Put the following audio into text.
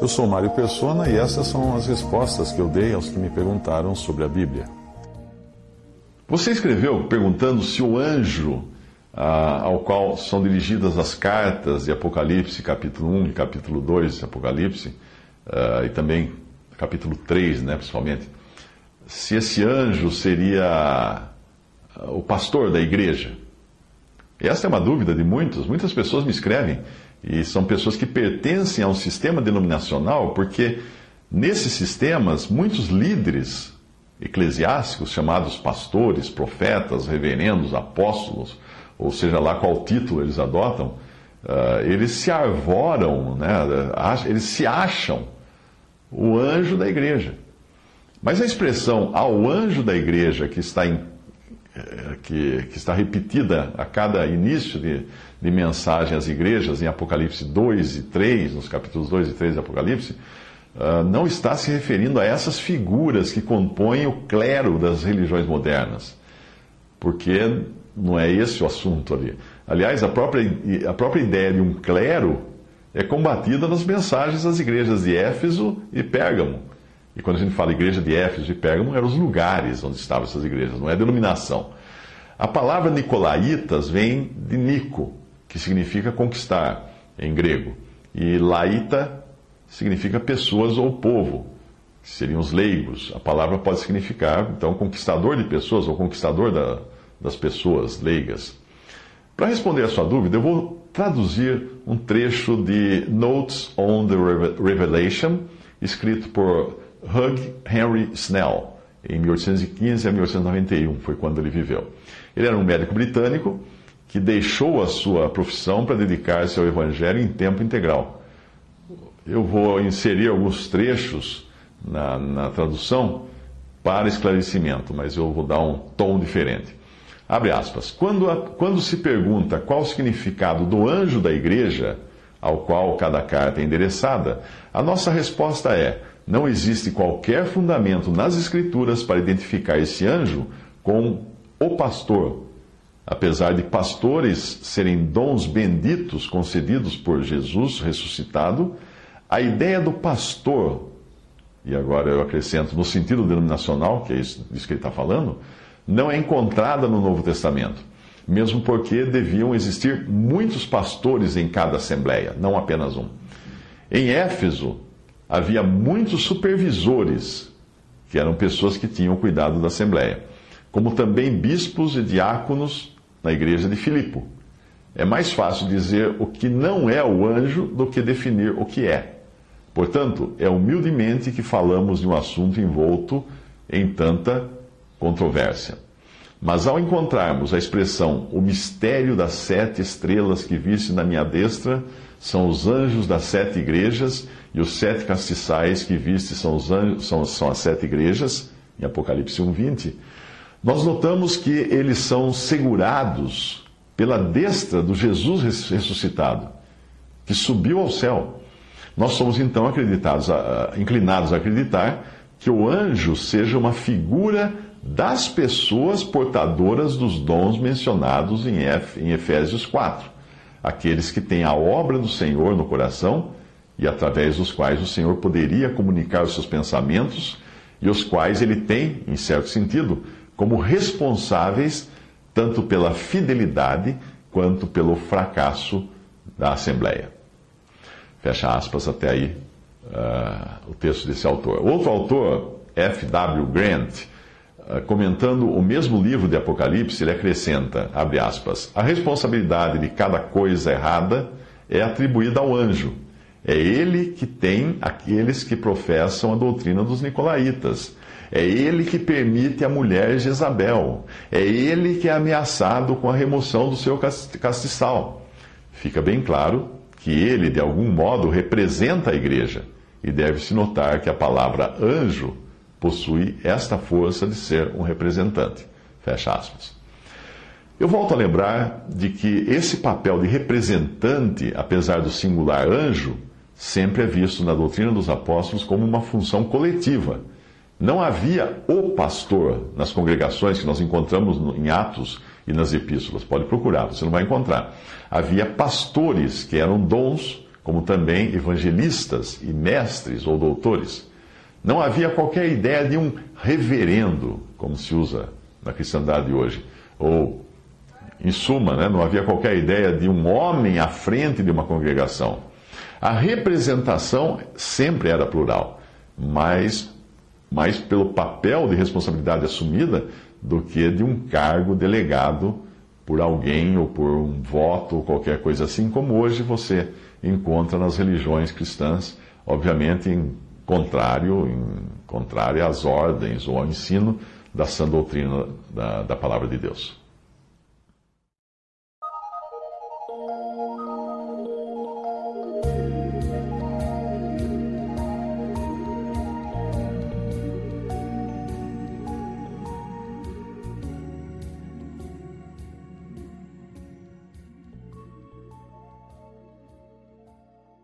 Eu sou Mário Persona e essas são as respostas que eu dei aos que me perguntaram sobre a Bíblia. Você escreveu perguntando se o anjo ah, ao qual são dirigidas as cartas de Apocalipse, capítulo 1 e capítulo 2 de Apocalipse, ah, e também capítulo 3, né, principalmente, se esse anjo seria ah, o pastor da igreja. Essa é uma dúvida de muitos. Muitas pessoas me escrevem, e são pessoas que pertencem a um sistema denominacional, porque nesses sistemas, muitos líderes eclesiásticos, chamados pastores, profetas, reverendos, apóstolos, ou seja lá qual título eles adotam, uh, eles se arvoram, né, eles se acham o anjo da igreja. Mas a expressão ao anjo da igreja que está, em, que, que está repetida a cada início de, de mensagem às igrejas, em Apocalipse 2 e 3, nos capítulos 2 e 3 de Apocalipse, uh, não está se referindo a essas figuras que compõem o clero das religiões modernas. Porque não é esse o assunto ali. Aliás, a própria, a própria ideia de um clero é combatida nas mensagens das igrejas de Éfeso e Pérgamo. E quando a gente fala igreja de Éfeso e Pérgamo, eram os lugares onde estavam essas igrejas, não é denominação. A palavra nicolaítas vem de Nico, que significa conquistar em grego, e laíta significa pessoas ou povo, que seriam os leigos. A palavra pode significar, então, conquistador de pessoas ou conquistador da, das pessoas leigas. Para responder a sua dúvida, eu vou traduzir um trecho de Notes on the Revelation, escrito por Hugh Henry Snell, em 1815 a 1891, foi quando ele viveu. Ele era um médico britânico que deixou a sua profissão para dedicar-se ao Evangelho em tempo integral. Eu vou inserir alguns trechos na, na tradução para esclarecimento, mas eu vou dar um tom diferente. Abre aspas. Quando, a, quando se pergunta qual o significado do anjo da igreja ao qual cada carta é endereçada, a nossa resposta é: não existe qualquer fundamento nas Escrituras para identificar esse anjo com o pastor. Apesar de pastores serem dons benditos concedidos por Jesus ressuscitado, a ideia do pastor, e agora eu acrescento no sentido denominacional, que é isso, disso que ele está falando, não é encontrada no Novo Testamento, mesmo porque deviam existir muitos pastores em cada assembleia, não apenas um. Em Éfeso, havia muitos supervisores, que eram pessoas que tinham cuidado da assembleia, como também bispos e diáconos na igreja de Filipo. É mais fácil dizer o que não é o anjo do que definir o que é. Portanto, é humildemente que falamos de um assunto envolto em tanta controvérsia. Mas ao encontrarmos a expressão o mistério das sete estrelas que viste na minha destra são os anjos das sete igrejas, e os sete castiçais que viste são, os anjos, são, são as sete igrejas, em Apocalipse 1,20, nós notamos que eles são segurados pela destra do Jesus ressuscitado, que subiu ao céu. Nós somos então acreditados, inclinados a acreditar que o anjo seja uma figura das pessoas portadoras dos dons mencionados em Efésios 4, aqueles que têm a obra do Senhor no coração e através dos quais o Senhor poderia comunicar os seus pensamentos e os quais ele tem, em certo sentido, como responsáveis tanto pela fidelidade quanto pelo fracasso da Assembleia. Fecha aspas até aí uh, o texto desse autor. Outro autor, F.W. Grant, comentando o mesmo livro de Apocalipse, ele acrescenta, abre aspas, a responsabilidade de cada coisa errada é atribuída ao anjo. É ele que tem aqueles que professam a doutrina dos nicolaítas. É ele que permite a mulher Jezabel. É ele que é ameaçado com a remoção do seu castiçal. Fica bem claro que ele, de algum modo, representa a igreja. E deve-se notar que a palavra anjo possui esta força de ser um representante. Fecha aspas. Eu volto a lembrar de que esse papel de representante, apesar do singular anjo, sempre é visto na doutrina dos apóstolos como uma função coletiva. Não havia o pastor nas congregações que nós encontramos em Atos e nas epístolas. Pode procurar, você não vai encontrar. Havia pastores que eram dons como também evangelistas e mestres ou doutores. Não havia qualquer ideia de um reverendo, como se usa na cristandade hoje, ou, em suma, né, não havia qualquer ideia de um homem à frente de uma congregação. A representação sempre era plural, mas mais pelo papel de responsabilidade assumida do que de um cargo delegado por alguém ou por um voto ou qualquer coisa assim, como hoje você encontra nas religiões cristãs, obviamente em contrário, em contrário às ordens ou ao ensino da sã doutrina da, da palavra de Deus.